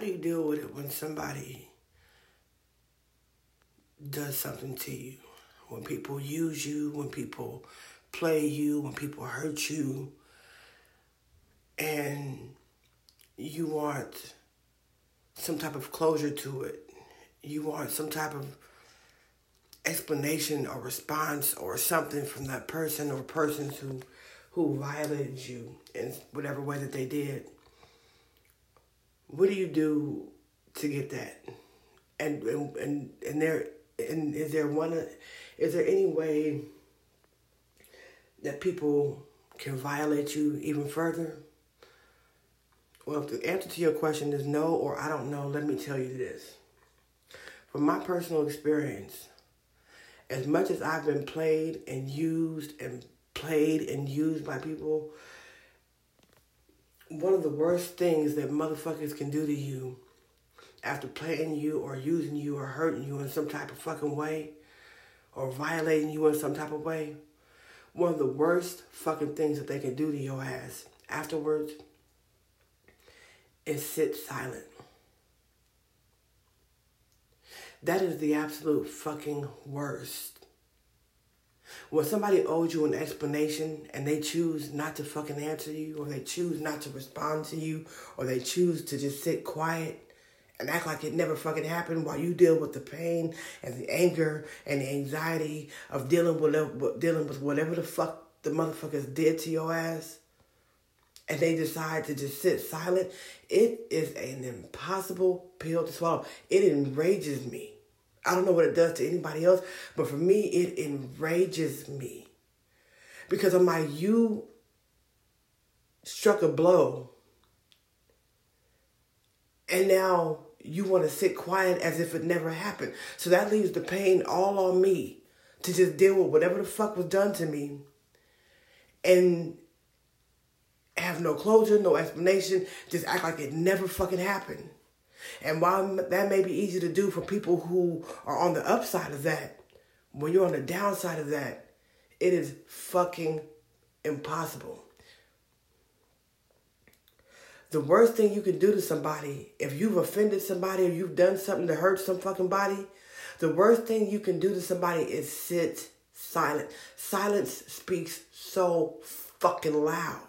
do you deal with it when somebody does something to you? When people use you, when people play you, when people hurt you, and you want some type of closure to it. You want some type of explanation or response or something from that person or persons who who violated you in whatever way that they did. What do you do to get that? And and and, there and is there one is there any way that people can violate you even further? Well, if the answer to your question is no or I don't know, let me tell you this. From my personal experience, as much as I've been played and used and played and used by people, one of the worst things that motherfuckers can do to you after playing you or using you or hurting you in some type of fucking way or violating you in some type of way, one of the worst fucking things that they can do to your ass afterwards is sit silent. That is the absolute fucking worst. When somebody owes you an explanation and they choose not to fucking answer you, or they choose not to respond to you, or they choose to just sit quiet and act like it never fucking happened while you deal with the pain and the anger and the anxiety of dealing with dealing with whatever the fuck the motherfuckers did to your ass and they decide to just sit silent, it is an impossible pill to swallow. It enrages me. I don't know what it does to anybody else, but for me, it enrages me. Because I'm like, you struck a blow, and now you want to sit quiet as if it never happened. So that leaves the pain all on me to just deal with whatever the fuck was done to me. And have no closure, no explanation, just act like it never fucking happened. And while that may be easy to do for people who are on the upside of that, when you're on the downside of that, it is fucking impossible. The worst thing you can do to somebody, if you've offended somebody or you've done something to hurt some fucking body, the worst thing you can do to somebody is sit silent. Silence speaks so fucking loud.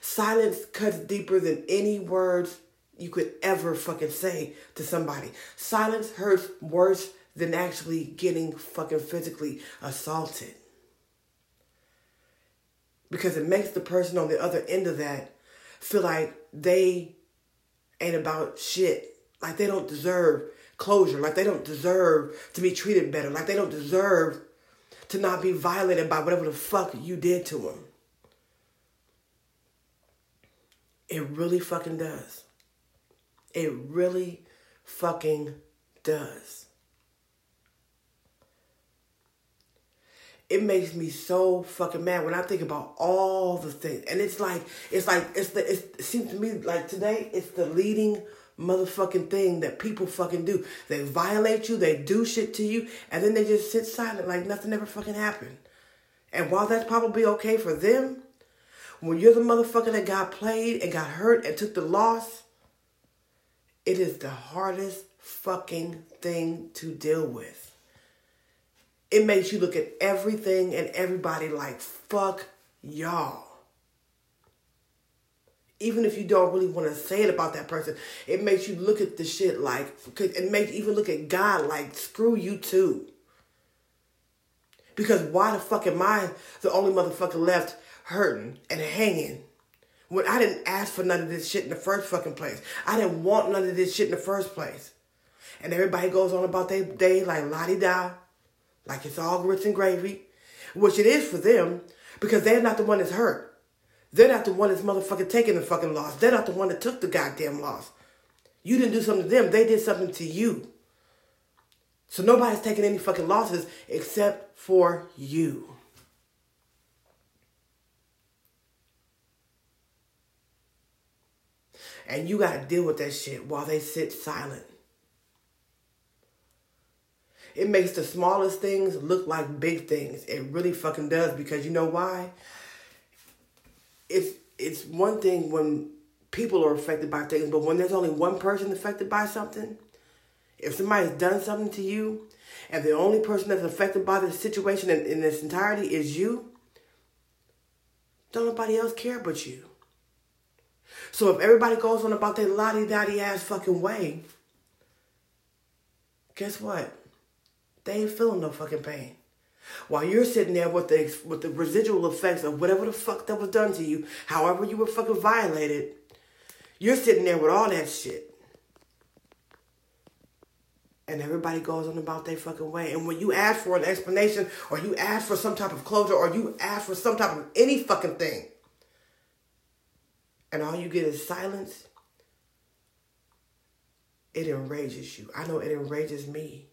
Silence cuts deeper than any words you could ever fucking say to somebody. Silence hurts worse than actually getting fucking physically assaulted. Because it makes the person on the other end of that feel like they ain't about shit. Like they don't deserve closure. Like they don't deserve to be treated better. Like they don't deserve to not be violated by whatever the fuck you did to them. It really fucking does. It really fucking does. It makes me so fucking mad when I think about all the things. And it's like, it's like, it's the, it's, it seems to me like today, it's the leading motherfucking thing that people fucking do. They violate you, they do shit to you, and then they just sit silent like nothing ever fucking happened. And while that's probably okay for them, when you're the motherfucker that got played and got hurt and took the loss, it is the hardest fucking thing to deal with. It makes you look at everything and everybody like, fuck y'all. Even if you don't really want to say it about that person, it makes you look at the shit like, it makes you even look at God like, screw you too. Because why the fuck am I the only motherfucker left hurting and hanging when I didn't ask for none of this shit in the first fucking place. I didn't want none of this shit in the first place. And everybody goes on about their day like la di da, like it's all grits and gravy, which it is for them because they're not the one that's hurt. They're not the one that's motherfucking taking the fucking loss. They're not the one that took the goddamn loss. You didn't do something to them, they did something to you. So nobody's taking any fucking losses except for you. And you got to deal with that shit while they sit silent. It makes the smallest things look like big things. It really fucking does because you know why? It's it's one thing when people are affected by things, but when there's only one person affected by something, if somebody's done something to you, and the only person that's affected by the situation in, in its entirety is you, don't nobody else care but you. So if everybody goes on about their lottie dotty ass fucking way, guess what? They ain't feeling no fucking pain. While you're sitting there with the with the residual effects of whatever the fuck that was done to you, however you were fucking violated, you're sitting there with all that shit. And everybody goes on about their fucking way. And when you ask for an explanation or you ask for some type of closure or you ask for some type of any fucking thing, and all you get is silence, it enrages you. I know it enrages me.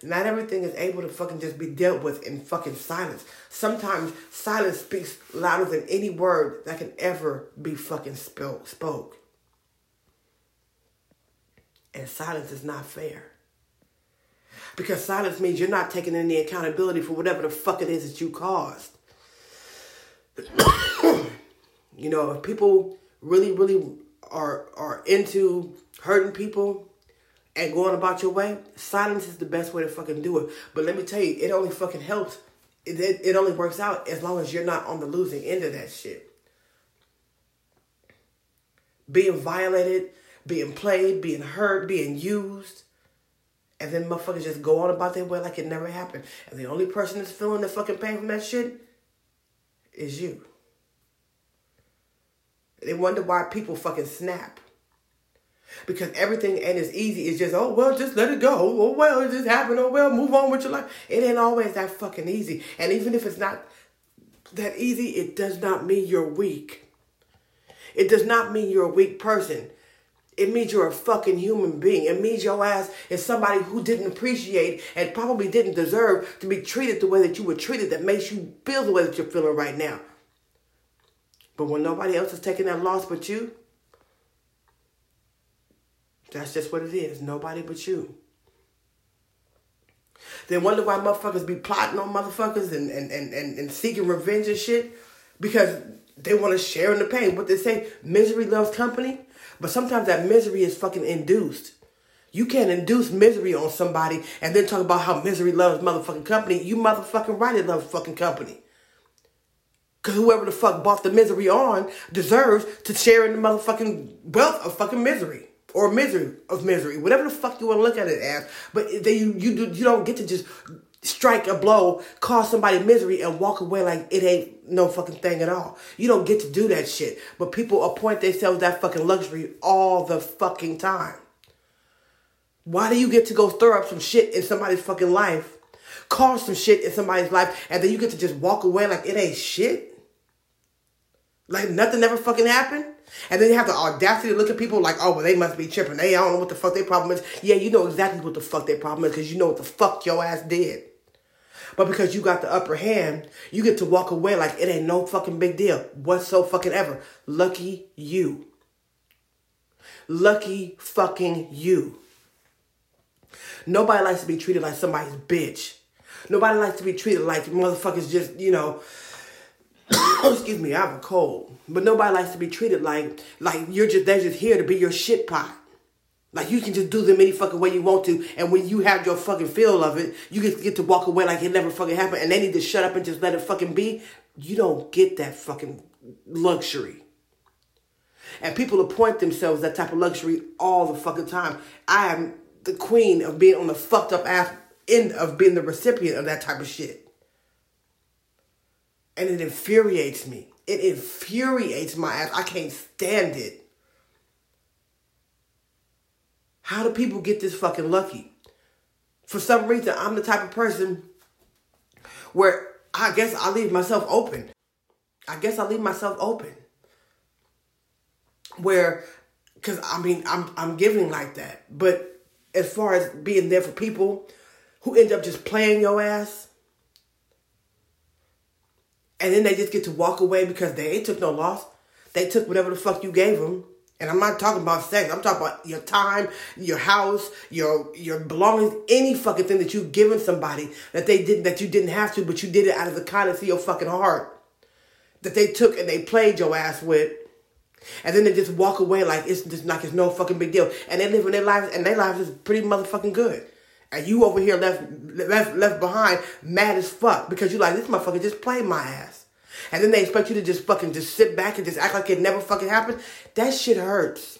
Not everything is able to fucking just be dealt with in fucking silence. Sometimes silence speaks louder than any word that can ever be fucking spoke. spoke. And silence is not fair. Because silence means you're not taking any accountability for whatever the fuck it is that you caused. you know, if people really, really are are into hurting people, and going about your way, silence is the best way to fucking do it. But let me tell you, it only fucking helps. It, it, it only works out as long as you're not on the losing end of that shit. Being violated, being played, being hurt, being used. And then motherfuckers just go on about their way like it never happened. And the only person that's feeling the fucking pain from that shit is you. They wonder why people fucking snap because everything ain't as easy. It's just, oh, well, just let it go. Oh, well, it just happened. Oh, well, move on with your life. It ain't always that fucking easy. And even if it's not that easy, it does not mean you're weak. It does not mean you're a weak person. It means you're a fucking human being. It means your ass is somebody who didn't appreciate and probably didn't deserve to be treated the way that you were treated that makes you feel the way that you're feeling right now. But when nobody else is taking that loss but you, that's just what it is. Nobody but you. They wonder why motherfuckers be plotting on motherfuckers and, and, and, and, and seeking revenge and shit because they want to share in the pain. But they say misery loves company, but sometimes that misery is fucking induced. You can't induce misery on somebody and then talk about how misery loves motherfucking company. You motherfucking right it loves fucking company. Cause whoever the fuck bought the misery on deserves to share in the motherfucking wealth of fucking misery or misery of misery, whatever the fuck you want to look at it as. But they, you you you don't get to just strike a blow, cause somebody misery, and walk away like it ain't no fucking thing at all. You don't get to do that shit. But people appoint themselves that fucking luxury all the fucking time. Why do you get to go stir up some shit in somebody's fucking life, cause some shit in somebody's life, and then you get to just walk away like it ain't shit? Like nothing ever fucking happened? And then you have the audacity to look at people like, oh, well, they must be tripping. They, I don't know what the fuck their problem is. Yeah, you know exactly what the fuck their problem is because you know what the fuck your ass did. But because you got the upper hand, you get to walk away like it ain't no fucking big deal. What's so fucking ever? Lucky you. Lucky fucking you. Nobody likes to be treated like somebody's bitch. Nobody likes to be treated like motherfuckers just, you know, Oh, excuse me, I have a cold. But nobody likes to be treated like like you're just they're just here to be your shit pot. Like you can just do them any fucking way you want to, and when you have your fucking feel of it, you just get to walk away like it never fucking happened, and they need to shut up and just let it fucking be. You don't get that fucking luxury. And people appoint themselves that type of luxury all the fucking time. I am the queen of being on the fucked up ass end of being the recipient of that type of shit. And it infuriates me. It infuriates my ass. I can't stand it. How do people get this fucking lucky? For some reason, I'm the type of person where I guess I leave myself open. I guess I leave myself open. Where, because I mean, I'm I'm giving like that, but as far as being there for people who end up just playing your ass, and then they just get to walk away because they ain't took no loss. They took whatever the fuck you gave them. And I'm not talking about sex. I'm talking about your time, your house, your your belongings, any fucking thing that you've given somebody that they didn't that you didn't have to, but you did it out of the kindness of your fucking heart. That they took and they played your ass with. And then they just walk away like it's just like it's no fucking big deal. And they live in their lives and their lives is pretty motherfucking good. And you over here left left left behind mad as fuck because you like this motherfucker just played my ass. And then they expect you to just fucking just sit back and just act like it never fucking happened. That shit hurts.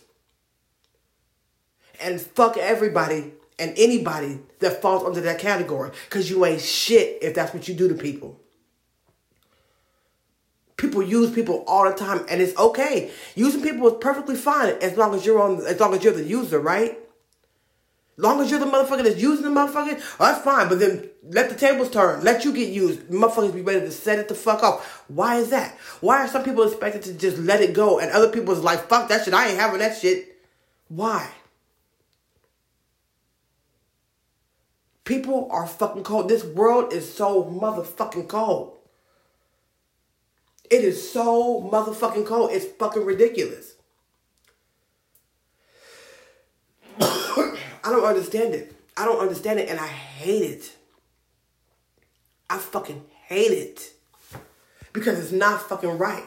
And fuck everybody and anybody that falls under that category. Cause you ain't shit if that's what you do to people. People use people all the time, and it's okay. Using people is perfectly fine as long as you're on, as long as you're the user, right? Long as you're the motherfucker that's using the motherfucker, that's fine. But then let the tables turn. Let you get used. Motherfuckers be ready to set it the fuck off. Why is that? Why are some people expected to just let it go and other people is like, fuck that shit. I ain't having that shit. Why? People are fucking cold. This world is so motherfucking cold. It is so motherfucking cold. It's fucking ridiculous. I don't understand it. I don't understand it and I hate it. I fucking hate it. Because it's not fucking right.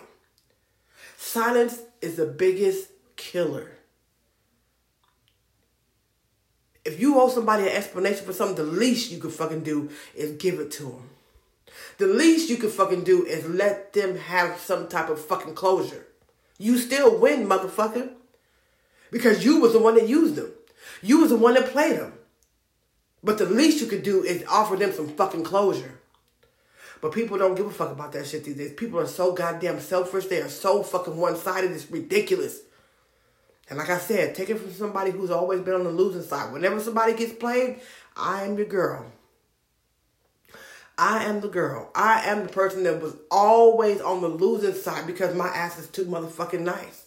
Silence is the biggest killer. If you owe somebody an explanation for something, the least you could fucking do is give it to them. The least you can fucking do is let them have some type of fucking closure. You still win, motherfucker. Because you was the one that used them. You was the one that played them. But the least you could do is offer them some fucking closure. But people don't give a fuck about that shit these days. People are so goddamn selfish. They are so fucking one-sided. It's ridiculous. And like I said, take it from somebody who's always been on the losing side. Whenever somebody gets played, I am the girl. I am the girl. I am the person that was always on the losing side because my ass is too motherfucking nice.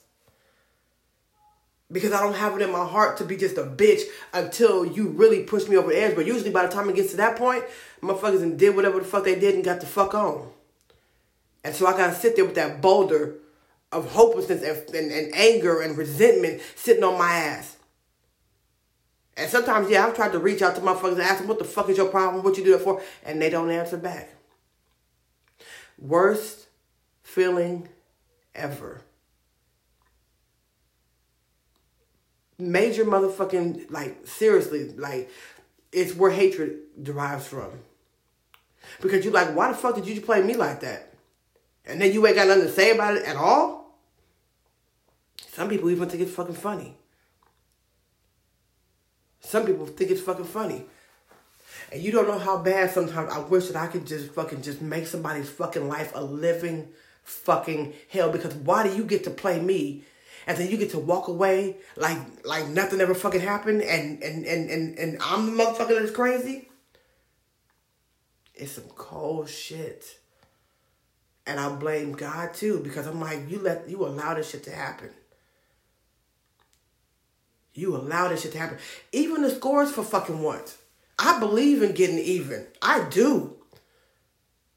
Because I don't have it in my heart to be just a bitch until you really push me over the edge. But usually by the time it gets to that point, motherfuckers and did whatever the fuck they did and got the fuck on. And so I gotta sit there with that boulder of hopelessness and, and, and anger and resentment sitting on my ass. And sometimes, yeah, I've tried to reach out to motherfuckers and ask them, what the fuck is your problem? What you do it for? And they don't answer back. Worst feeling ever. Major motherfucking, like, seriously, like, it's where hatred derives from. Because you're like, why the fuck did you play me like that? And then you ain't got nothing to say about it at all? Some people even think it's fucking funny. Some people think it's fucking funny. And you don't know how bad sometimes I wish that I could just fucking just make somebody's fucking life a living fucking hell because why do you get to play me and then you get to walk away like like nothing ever fucking happened and and and and, and I'm the motherfucker that's crazy? It's some cold shit. And I blame God too because I'm like, you let you allow this shit to happen. You allow this shit to happen. Even the scores for fucking once. I believe in getting even. I do.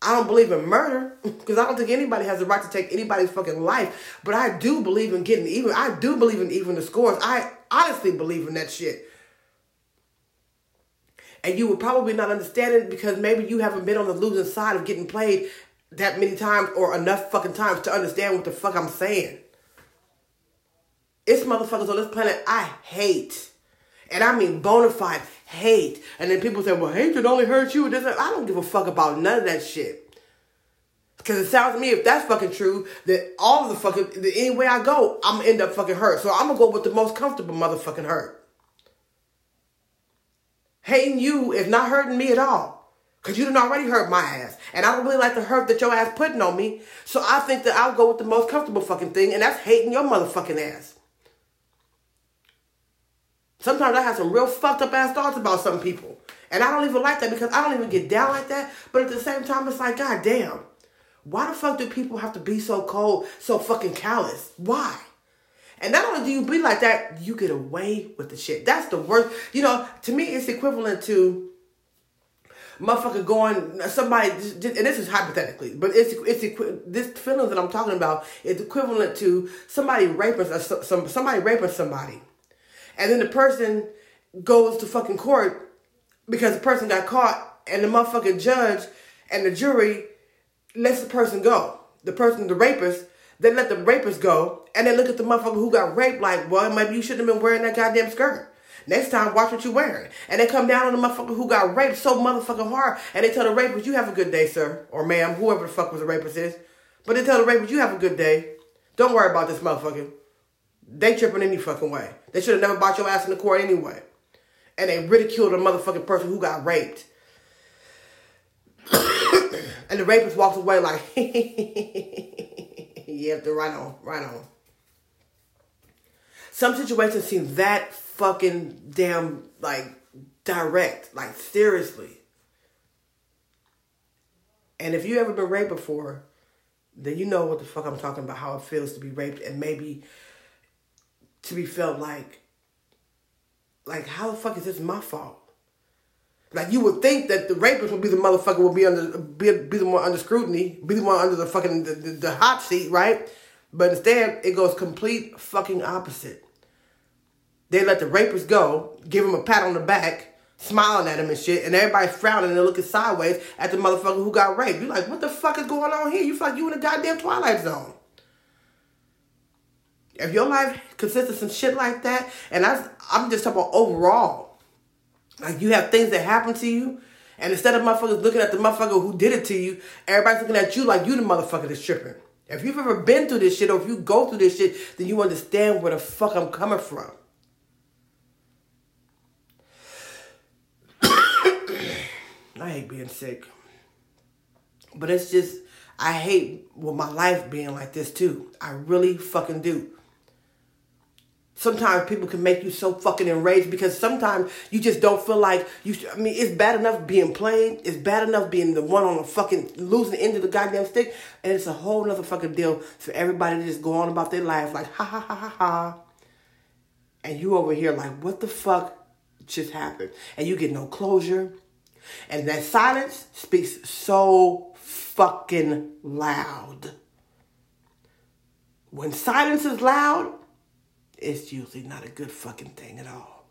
I don't believe in murder because I don't think anybody has the right to take anybody's fucking life. But I do believe in getting even. I do believe in even the scores. I honestly believe in that shit. And you would probably not understand it because maybe you haven't been on the losing side of getting played that many times or enough fucking times to understand what the fuck I'm saying. It's motherfuckers on this planet I hate. And I mean bona fide hate. And then people say, well, hatred only hurts you. I don't give a fuck about none of that shit. Because it sounds to me, if that's fucking true, that all of the fucking, any way I go, I'm gonna end up fucking hurt. So I'm gonna go with the most comfortable motherfucking hurt. Hating you is not hurting me at all. Because you didn't already hurt my ass. And I don't really like the hurt that your ass putting on me. So I think that I'll go with the most comfortable fucking thing, and that's hating your motherfucking ass. Sometimes I have some real fucked up ass thoughts about some people. And I don't even like that because I don't even get down like that. But at the same time, it's like, God damn. Why the fuck do people have to be so cold, so fucking callous? Why? And not only do you be like that, you get away with the shit. That's the worst. You know, to me, it's equivalent to motherfucker going somebody. And this is hypothetically, but it's it's this feeling that I'm talking about is equivalent to somebody raping some somebody raping somebody and then the person goes to fucking court because the person got caught and the motherfucking judge and the jury lets the person go. The person, the rapist, They let the rapist go, and they look at the motherfucker who got raped like, well, maybe you shouldn't have been wearing that goddamn skirt. Next time, watch what you're wearing. And they come down on the motherfucker who got raped so motherfucking hard, and they tell the rapist, you have a good day, sir, or ma'am, whoever the fuck was the rapist is. But they tell the rapist, you have a good day. Don't worry about this motherfucker. They tripping any fucking way. They should have never bought your ass in the court anyway. And they ridiculed a motherfucking person who got raped. and the rapist walks away like, yeah, the right on, right on. Some situations seem that fucking damn like direct, like seriously. And if you ever been raped before, then you know what the fuck I'm talking about, how it feels to be raped and maybe to be felt like like how the fuck is this my fault? Like you would think that the rapist would be the motherfucker would be under be, be the one under scrutiny, be the one under the fucking the, the, the hot seat, right? But instead it goes complete fucking opposite. They let the rapist go, give him a pat on the back, smiling at him and shit, and everybody's frowning and looking sideways at the motherfucker who got raped. You're like, what the fuck is going on here? You feel like you in a goddamn Twilight Zone. If your life consists of some shit like that, and I, I'm just talking about overall, like you have things that happen to you, and instead of motherfuckers looking at the motherfucker who did it to you, everybody's looking at you like you the motherfucker that's tripping. If you've ever been through this shit, or if you go through this shit, then you understand where the fuck I'm coming from. I hate being sick. But it's just, I hate with my life being like this too. I really fucking do. Sometimes people can make you so fucking enraged because sometimes you just don't feel like you. I mean, it's bad enough being played. It's bad enough being the one on the fucking losing end of the goddamn stick, and it's a whole nother fucking deal for everybody to just go on about their life like ha ha ha ha ha, and you over here like what the fuck just happened, and you get no closure. And that silence speaks so fucking loud. When silence is loud, it's usually not a good fucking thing at all.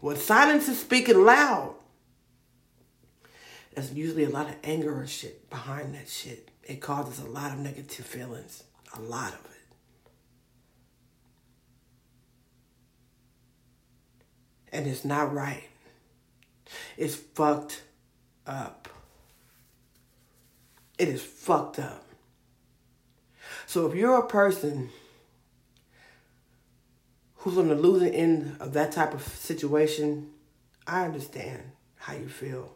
When silence is speaking loud, there's usually a lot of anger and shit behind that shit. It causes a lot of negative feelings. A lot of it. And it's not right It's fucked up. It is fucked up. So if you're a person who's on the losing end of that type of situation, I understand how you feel.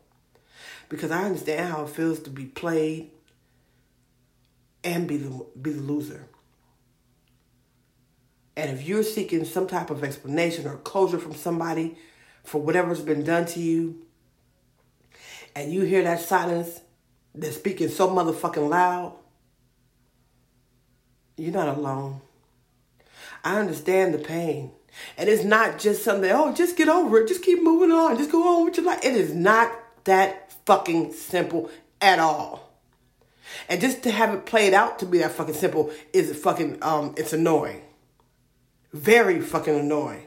Because I understand how it feels to be played and be the be the loser. And if you're seeking some type of explanation or closure from somebody for whatever's been done to you, and you hear that silence that's speaking so motherfucking loud, you're not alone. I understand the pain. And it's not just something, oh, just get over it. Just keep moving on. Just go on with your life. It is not that fucking simple at all. And just to have it played out to be that fucking simple is fucking, um, it's annoying. Very fucking annoying.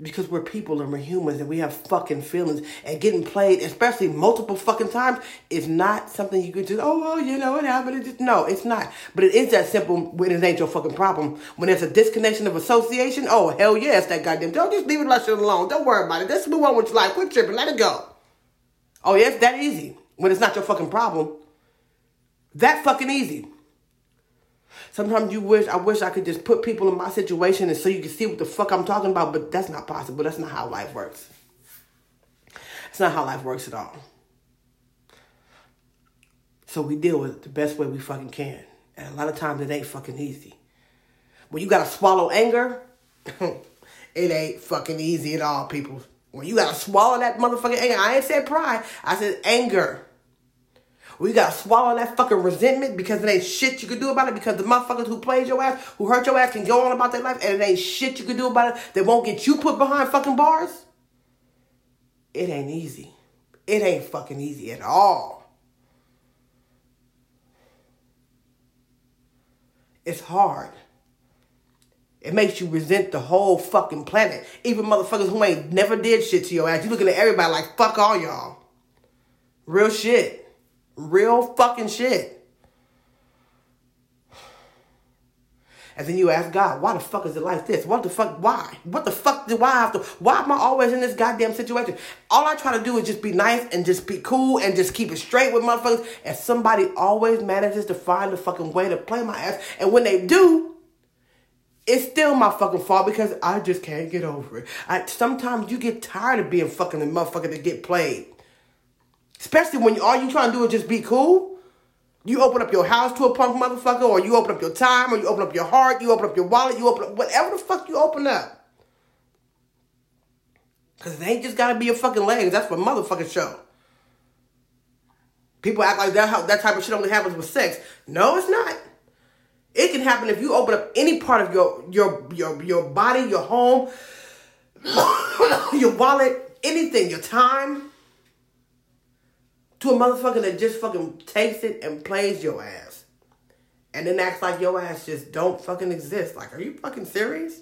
Because we're people and we're humans and we have fucking feelings and getting played, especially multiple fucking times, is not something you could just, oh, well, you know what happened. It just, no, it's not. But it is that simple when it ain't your fucking problem. When there's a disconnection of association, oh, hell yes, that goddamn, don't just leave it let shit alone. Don't worry about it. Just move on with your life. Quit tripping. Let it go. Oh, yeah, it's that easy. When it's not your fucking problem. That fucking easy. Sometimes you wish I wish I could just put people in my situation and so you can see what the fuck I'm talking about, but that's not possible. That's not how life works. It's not how life works at all. So we deal with it the best way we fucking can. And a lot of times it ain't fucking easy. When you gotta swallow anger, it ain't fucking easy at all, people. When you gotta swallow that motherfucking anger, I ain't said pride, I said anger. We gotta swallow that fucking resentment because it ain't shit you can do about it because the motherfuckers who played your ass, who hurt your ass can go on about their life and it ain't shit you can do about it that won't get you put behind fucking bars. It ain't easy. It ain't fucking easy at all. It's hard. It makes you resent the whole fucking planet. Even motherfuckers who ain't never did shit to your ass. You looking at everybody like, fuck all y'all. Real shit. Real fucking shit. And then you ask God, why the fuck is it like this? What the fuck? Why? What the fuck do I have to? Why am I always in this goddamn situation? All I try to do is just be nice and just be cool and just keep it straight with motherfuckers. And somebody always manages to find a fucking way to play my ass. And when they do, it's still my fucking fault because I just can't get over it. I, sometimes you get tired of being fucking the motherfucker that get played. Especially when all you trying to do is just be cool. You open up your house to a punk motherfucker, or you open up your time, or you open up your heart, you open up your wallet, you open up whatever the fuck you open up. Cause it ain't just gotta be your fucking legs. That's what motherfucking show. People act like that that type of shit only happens with sex. No, it's not. It can happen if you open up any part of your your your your body, your home, your wallet, anything, your time to a motherfucker that just fucking takes it and plays your ass. And then acts like your ass just don't fucking exist. Like, are you fucking serious?